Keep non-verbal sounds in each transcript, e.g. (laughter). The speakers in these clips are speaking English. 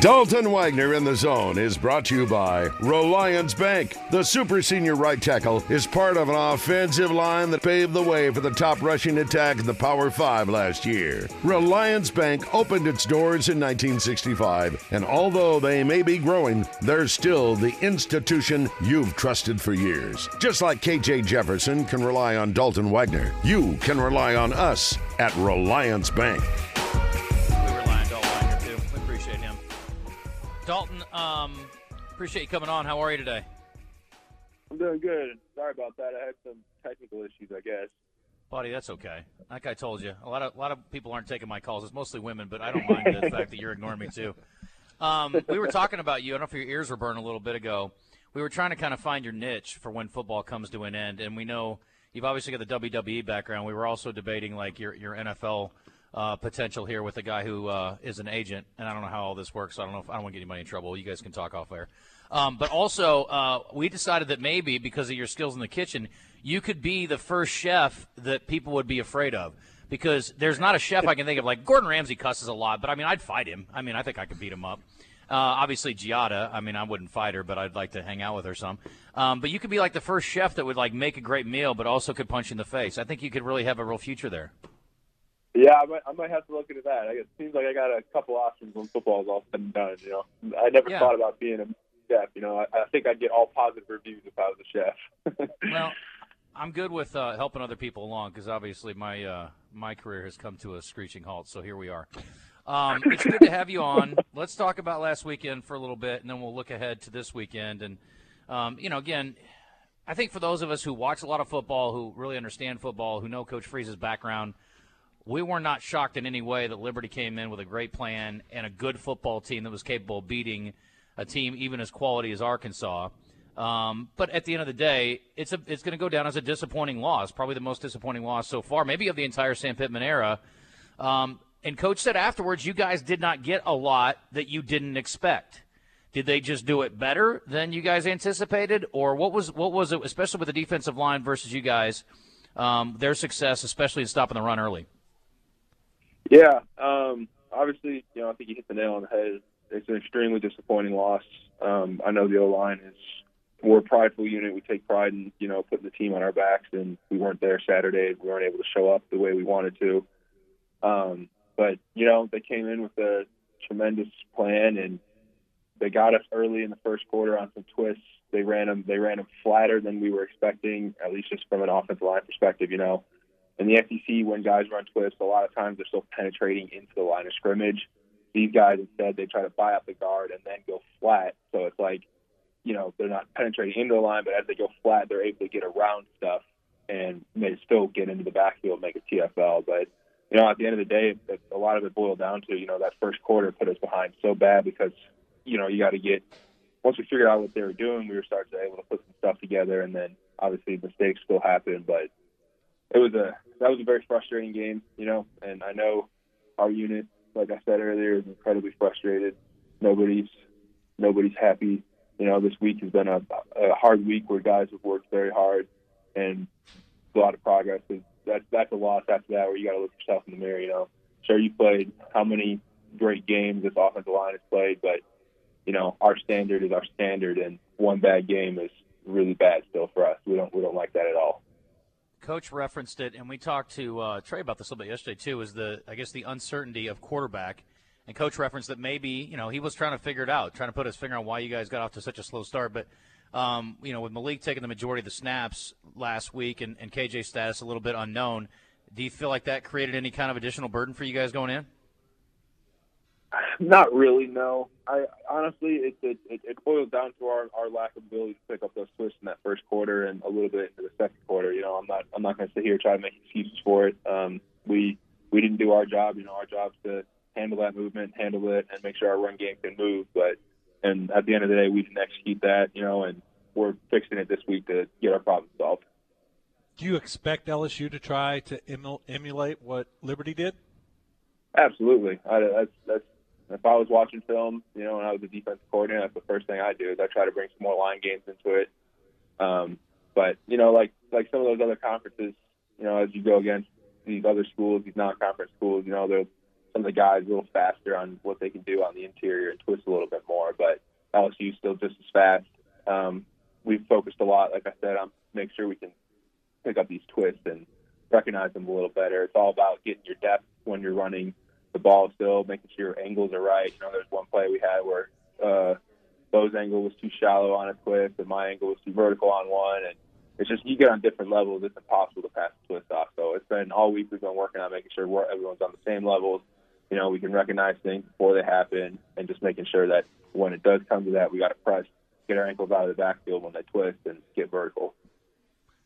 Dalton Wagner in the zone is brought to you by Relyance Bank. The super senior right tackle is part of an offensive line that paved the way for the top rushing attack in the Power Five last year. Relyance Bank opened its doors in 1965, and although they may be growing, they're still the institution you've trusted for years. Just like KJ Jefferson can rely on Dalton Wagner, you can rely on us at Relyance Bank. Um, appreciate you coming on. How are you today? I'm doing good. Sorry about that. I had some technical issues, I guess. Buddy, that's okay. Like I told you, a lot of a lot of people aren't taking my calls. It's mostly women, but I don't mind the fact that you're ignoring me too. Um, we were talking about you. I don't know if your ears were burned a little bit ago. We were trying to kind of find your niche for when football comes to an end, and we know you've obviously got the WWE background. We were also debating like your your NFL uh, potential here with a guy who uh, is an agent, and I don't know how all this works. So I don't know if I don't want to get anybody in trouble. You guys can talk off air. Um, but also, uh, we decided that maybe because of your skills in the kitchen, you could be the first chef that people would be afraid of. Because there's not a chef I can think of. Like Gordon Ramsay cusses a lot, but I mean, I'd fight him. I mean, I think I could beat him up. Uh, obviously, Giada. I mean, I wouldn't fight her, but I'd like to hang out with her some. Um, but you could be like the first chef that would like make a great meal, but also could punch you in the face. I think you could really have a real future there. Yeah, I might, I might have to look into that. it seems like I got a couple options when football is all said and done. You know, I never yeah. thought about being a chef. You know, I, I think I'd get all positive reviews if I was a chef. (laughs) well, I'm good with uh, helping other people along because obviously my uh, my career has come to a screeching halt. So here we are. Um, it's good to have you on. (laughs) Let's talk about last weekend for a little bit, and then we'll look ahead to this weekend. And um, you know, again, I think for those of us who watch a lot of football, who really understand football, who know Coach Freeze's background we were not shocked in any way that Liberty came in with a great plan and a good football team that was capable of beating a team even as quality as Arkansas. Um, but at the end of the day, it's a, it's going to go down as a disappointing loss, probably the most disappointing loss so far, maybe of the entire Sam Pittman era. Um, and coach said afterwards, you guys did not get a lot that you didn't expect. Did they just do it better than you guys anticipated, or what was what was it, especially with the defensive line versus you guys, um, their success, especially in stopping the run early? Yeah, um, obviously, you know, I think you hit the nail on the head. It's an extremely disappointing loss. Um, I know the O line is we're a prideful unit. We take pride in you know putting the team on our backs, and we weren't there Saturday. We weren't able to show up the way we wanted to. Um, but you know, they came in with a tremendous plan, and they got us early in the first quarter on some twists. They ran them. They ran them flatter than we were expecting, at least just from an offensive line perspective. You know, in the SEC, when guys run twists, a lot of times they're still penetrating into the line of scrimmage. These guys instead they try to buy up the guard and then go flat. So it's like, you know, they're not penetrating into the line, but as they go flat, they're able to get around stuff and they still get into the backfield, make a TFL. But you know, at the end of the day, a lot of it boiled down to you know that first quarter put us behind so bad because you know you got to get once we figured out what they were doing, we were starting to able to put some stuff together, and then obviously mistakes still happen, but it was a that was a very frustrating game, you know, and I know our unit, like I said earlier, is incredibly frustrated. Nobody's nobody's happy. You know, this week has been a, a hard week where guys have worked very hard and a lot of progress. And that's that's a loss after that where you got to look yourself in the mirror. You know, sure you played how many great games this offensive line has played, but you know our standard is our standard, and one bad game is really bad still for us. We don't we don't like that at all. Coach referenced it, and we talked to uh, Trey about this a little bit yesterday too. Is the I guess the uncertainty of quarterback, and Coach referenced that maybe you know he was trying to figure it out, trying to put his finger on why you guys got off to such a slow start. But um, you know, with Malik taking the majority of the snaps last week and, and KJ status a little bit unknown, do you feel like that created any kind of additional burden for you guys going in? Not really, no. I honestly, it it, it, boils down to our, our lack of ability to pick up those twists in that first quarter and a little bit into the second quarter. You know, I'm not I'm not going to sit here and try to make excuses for it. Um, we we didn't do our job. You know, our job is to handle that movement, handle it, and make sure our run game can move. But and at the end of the day, we didn't execute that. You know, and we're fixing it this week to get our problem solved. Do you expect LSU to try to emulate what Liberty did? Absolutely. I, that's that's if I was watching film, you know, and I was a defensive coordinator, that's the first thing I do is I try to bring some more line games into it. Um, but you know, like like some of those other conferences, you know, as you go against these other schools, these non-conference schools, you know, they're some of the guys a little faster on what they can do on the interior and twist a little bit more. But LSU's still just as fast. Um, we've focused a lot, like I said, on make sure we can pick up these twists and recognize them a little better. It's all about getting your depth when you're running the ball still, making sure your angles are right. You know, there's one play we had where uh, Beaux's angle was too shallow on a twist and my angle was too vertical on one, and it's just you get on different levels. It's impossible to pass the twist off. So it's been all week we've been working on making sure we're, everyone's on the same levels. You know, we can recognize things before they happen, and just making sure that when it does come to that, we got to press, get our ankles out of the backfield when they twist, and get vertical.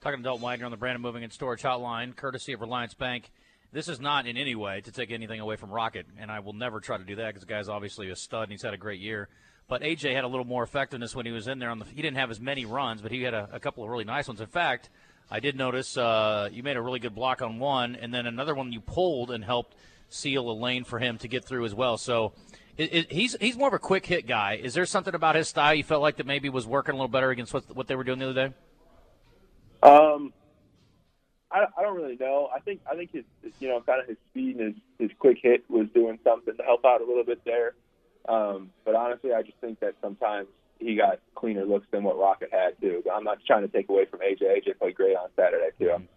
Talking to Dalton Wagner on the Brandon Moving and Storage Hotline, courtesy of Relyance Bank. This is not in any way to take anything away from Rocket, and I will never try to do that because the guy's obviously a stud and he's had a great year. But AJ had a little more effectiveness when he was in there. On the, he didn't have as many runs, but he had a, a couple of really nice ones. In fact, I did notice uh, you made a really good block on one, and then another one you pulled and helped seal a lane for him to get through as well. So it, it, he's he's more of a quick hit guy. Is there something about his style you felt like that maybe was working a little better against what, what they were doing the other day? Um, I, I don't really know. I think I think his you know kind of his speed and his, his quick hit was doing something to help out a little bit there. Um, but honestly, I just think that sometimes he got cleaner looks than what Rocket had too. I'm not trying to take away from AJ. AJ played great on Saturday too. I'm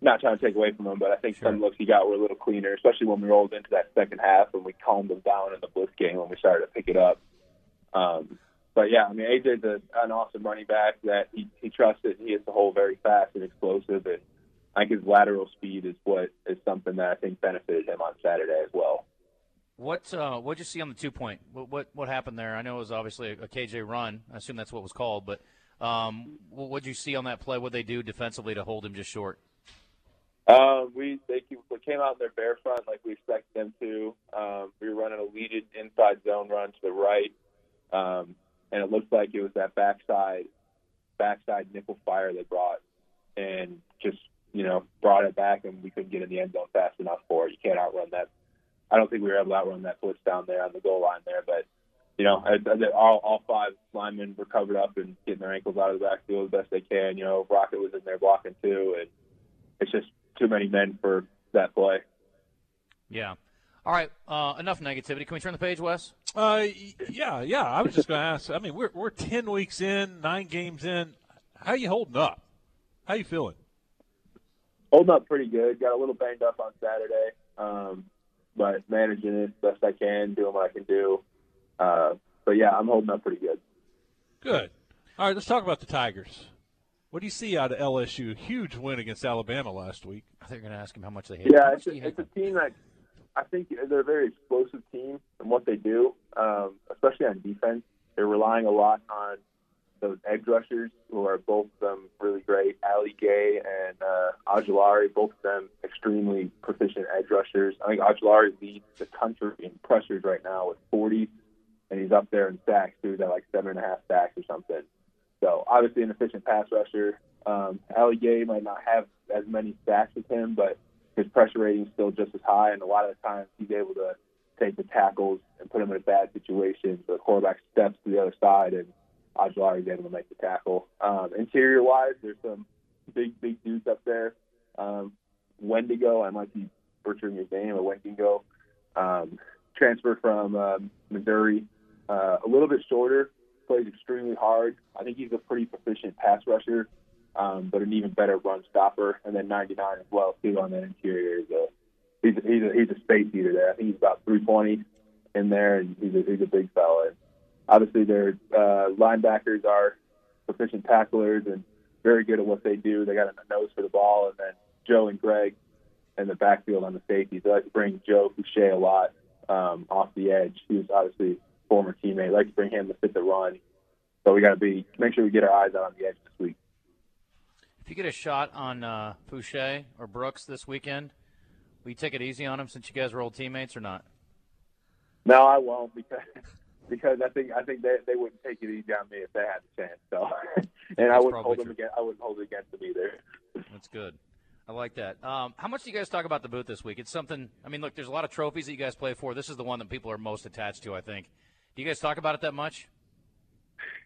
not trying to take away from him, but I think Sure. some looks he got were a little cleaner, especially when we rolled into that second half and we calmed them down in the blitz game when we started to pick it up. Um, but yeah, I mean AJ's a, an awesome running back that he, he trusted. And he hits the hole very fast and explosive, and I think his lateral speed is what is something that I think benefited him on Saturday as well. What uh, what'd you see on the two point? What, what what happened there? I know it was obviously a, a KJ run. I assume that's what was called. But um, what what'd you see on that play? What they do defensively to hold him just short? Um, we they they came out in their bear front like we expected them to. Um, we were running a leaded inside zone run to the right, um, and it looked like it was that backside backside nickel fire they brought, and just you know brought it back, and we couldn't get in the end zone fast enough for it. You can't outrun that. I don't think we were able to outrun that blitz down there on the goal line there, but you know, I, I, all, all five linemen were covered up and getting their ankles out of the backfield as best they can. You know, Rocket was in there blocking too, and it's just too many men for that play. Yeah. All right. Uh, enough negativity. Can we turn the page, Wes? Uh, yeah, yeah. I was just going to ask. I mean, we're we're ten weeks in, nine games in. How you holding up? How you feeling? Holding up pretty good. Got a little banged up on Saturday, um, but managing it best I can, doing what I can do. Uh, but yeah, I'm holding up pretty good. Good. All right, let's talk about the Tigers. What do you see out of LSU? Huge win against Alabama last week. I think you're going to ask him how much they hate. Yeah, it's a, it's a team that I think they're a very explosive team in what they do, um, especially on defense. They're relying a lot on those edge rushers who are both of them really great. Ali Gaye and uh, Ojulari, both of them extremely proficient edge rushers. I think Ojulari leads the country in pressures right now with 40, and he's up there in sacks too. He's at like seven and a half sacks or something. So obviously an efficient pass rusher. Um, Ali Gaye might not have as many sacks as him, but his pressure rating is still just as high, and a lot of the times he's able to take the tackles and put him in a bad situation. So the quarterback steps to the other side, and Ojulari is able to make the tackle. Um, interior wise, there's some big, big dudes up there. Um, Wendigo, I might be butchering his name, but Wendigo, um, transfer from um, Missouri, uh, a little bit shorter, plays extremely hard. I think he's a pretty proficient pass rusher um, but an even better run stopper. And then 99 as well too on that interior. He's a he's a, he's a, he's a space eater there. I think he's about 320 in there, and he's a, he's a big fella. And obviously, their uh, linebackers are proficient tacklers and very good at what they do. They got a nose for the ball, and then Joe and Greg in the backfield on the safeties. They like to bring Joe Foucha a lot um, off the edge. He was obviously a former teammate. They like to bring him to fit the run. So we got to be make sure we get our eyes out on the edge this week. If you get a shot on uh, Foucha or Brooks this weekend, will you take it easy on him since you guys were old teammates or not? No, I won't because because I think I think they they wouldn't take it easy on me if they had the chance. So, (laughs) and I wouldn't hold them against I wouldn't hold it against them either. That's good. I like that. Um, how much do you guys talk about the booth this week? It's something. I mean, look, there's a lot of trophies that you guys play for. This is the one that people are most attached to. I think. Do you guys talk about it that much?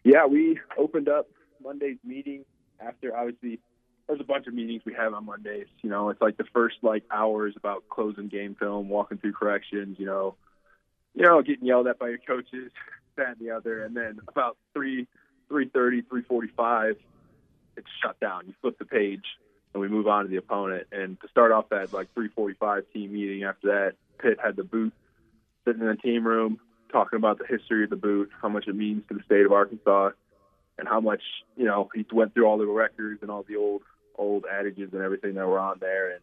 Yeah, we opened up Monday's meeting after obviously there's a bunch of meetings we have on Mondays. You know, it's like the first like hours about closing game film, walking through corrections. You know, you know, getting yelled at by your coaches, (laughs) that and the other, and then about three, three thirty, three forty-five, it's shut down. You flip the page, and we move on to the opponent. And to start off that like three forty-five team meeting, after that, Pitt had the boot sitting in the team room talking about the history of the boot, how much it means to the state of Arkansas, and how much you know he went through all the records and all the old old adages and everything that were on there. And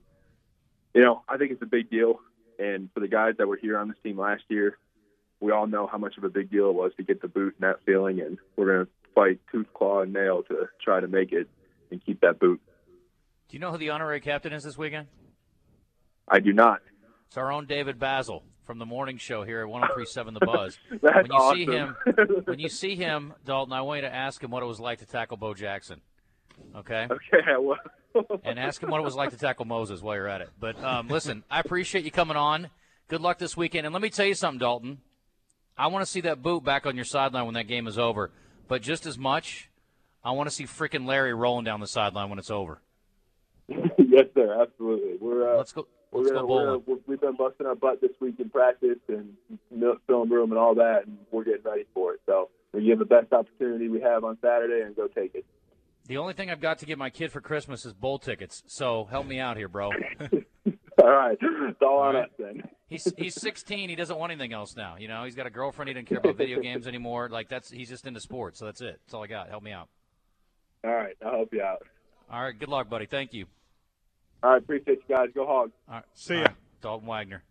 you know, I think it's a big deal. And for the guys that were here on this team last year, we all know how much of a big deal it was to get the boot and that feeling. And we're going to fight tooth, claw, and nail to try to make it and keep that boot. Do you know who the honorary captain is this weekend? I do not. It's our own David Basil from the morning show here at 1037 The Buzz. (laughs) That's when you awesome. see him, when you see him, Dalton, I want you to ask him what it was like to tackle Bo Jackson. Okay? Okay, well, (laughs) and ask him what it was like to tackle Moses while you're at it. But um, listen, I appreciate you coming on. Good luck this weekend. And let me tell you something, Dalton. I want to see that boot back on your sideline when that game is over. But just as much, I want to see freaking Larry rolling down the sideline when it's over. (laughs) yes, sir, absolutely. We're uh, Let's go. we're Let's gonna, go gonna, we've been busting our butt this week in practice and film room and all that, and we're getting ready for it. So we give the best opportunity we have on Saturday and go take it. The only thing I've got to get my kid for Christmas is bowl tickets. So help me out here, bro. (laughs) All right, it's all on right. us then. He's he's 16. He doesn't want anything else now. You know, he's got a girlfriend. He doesn't care about video games anymore. Like that's he's just into sports. So that's it. That's all I got. Help me out. All right, I'll help you out. All right. Good luck, buddy. Thank you. All right, appreciate you guys. Go Hogs. All right. See ya. right. Dalton Wagner.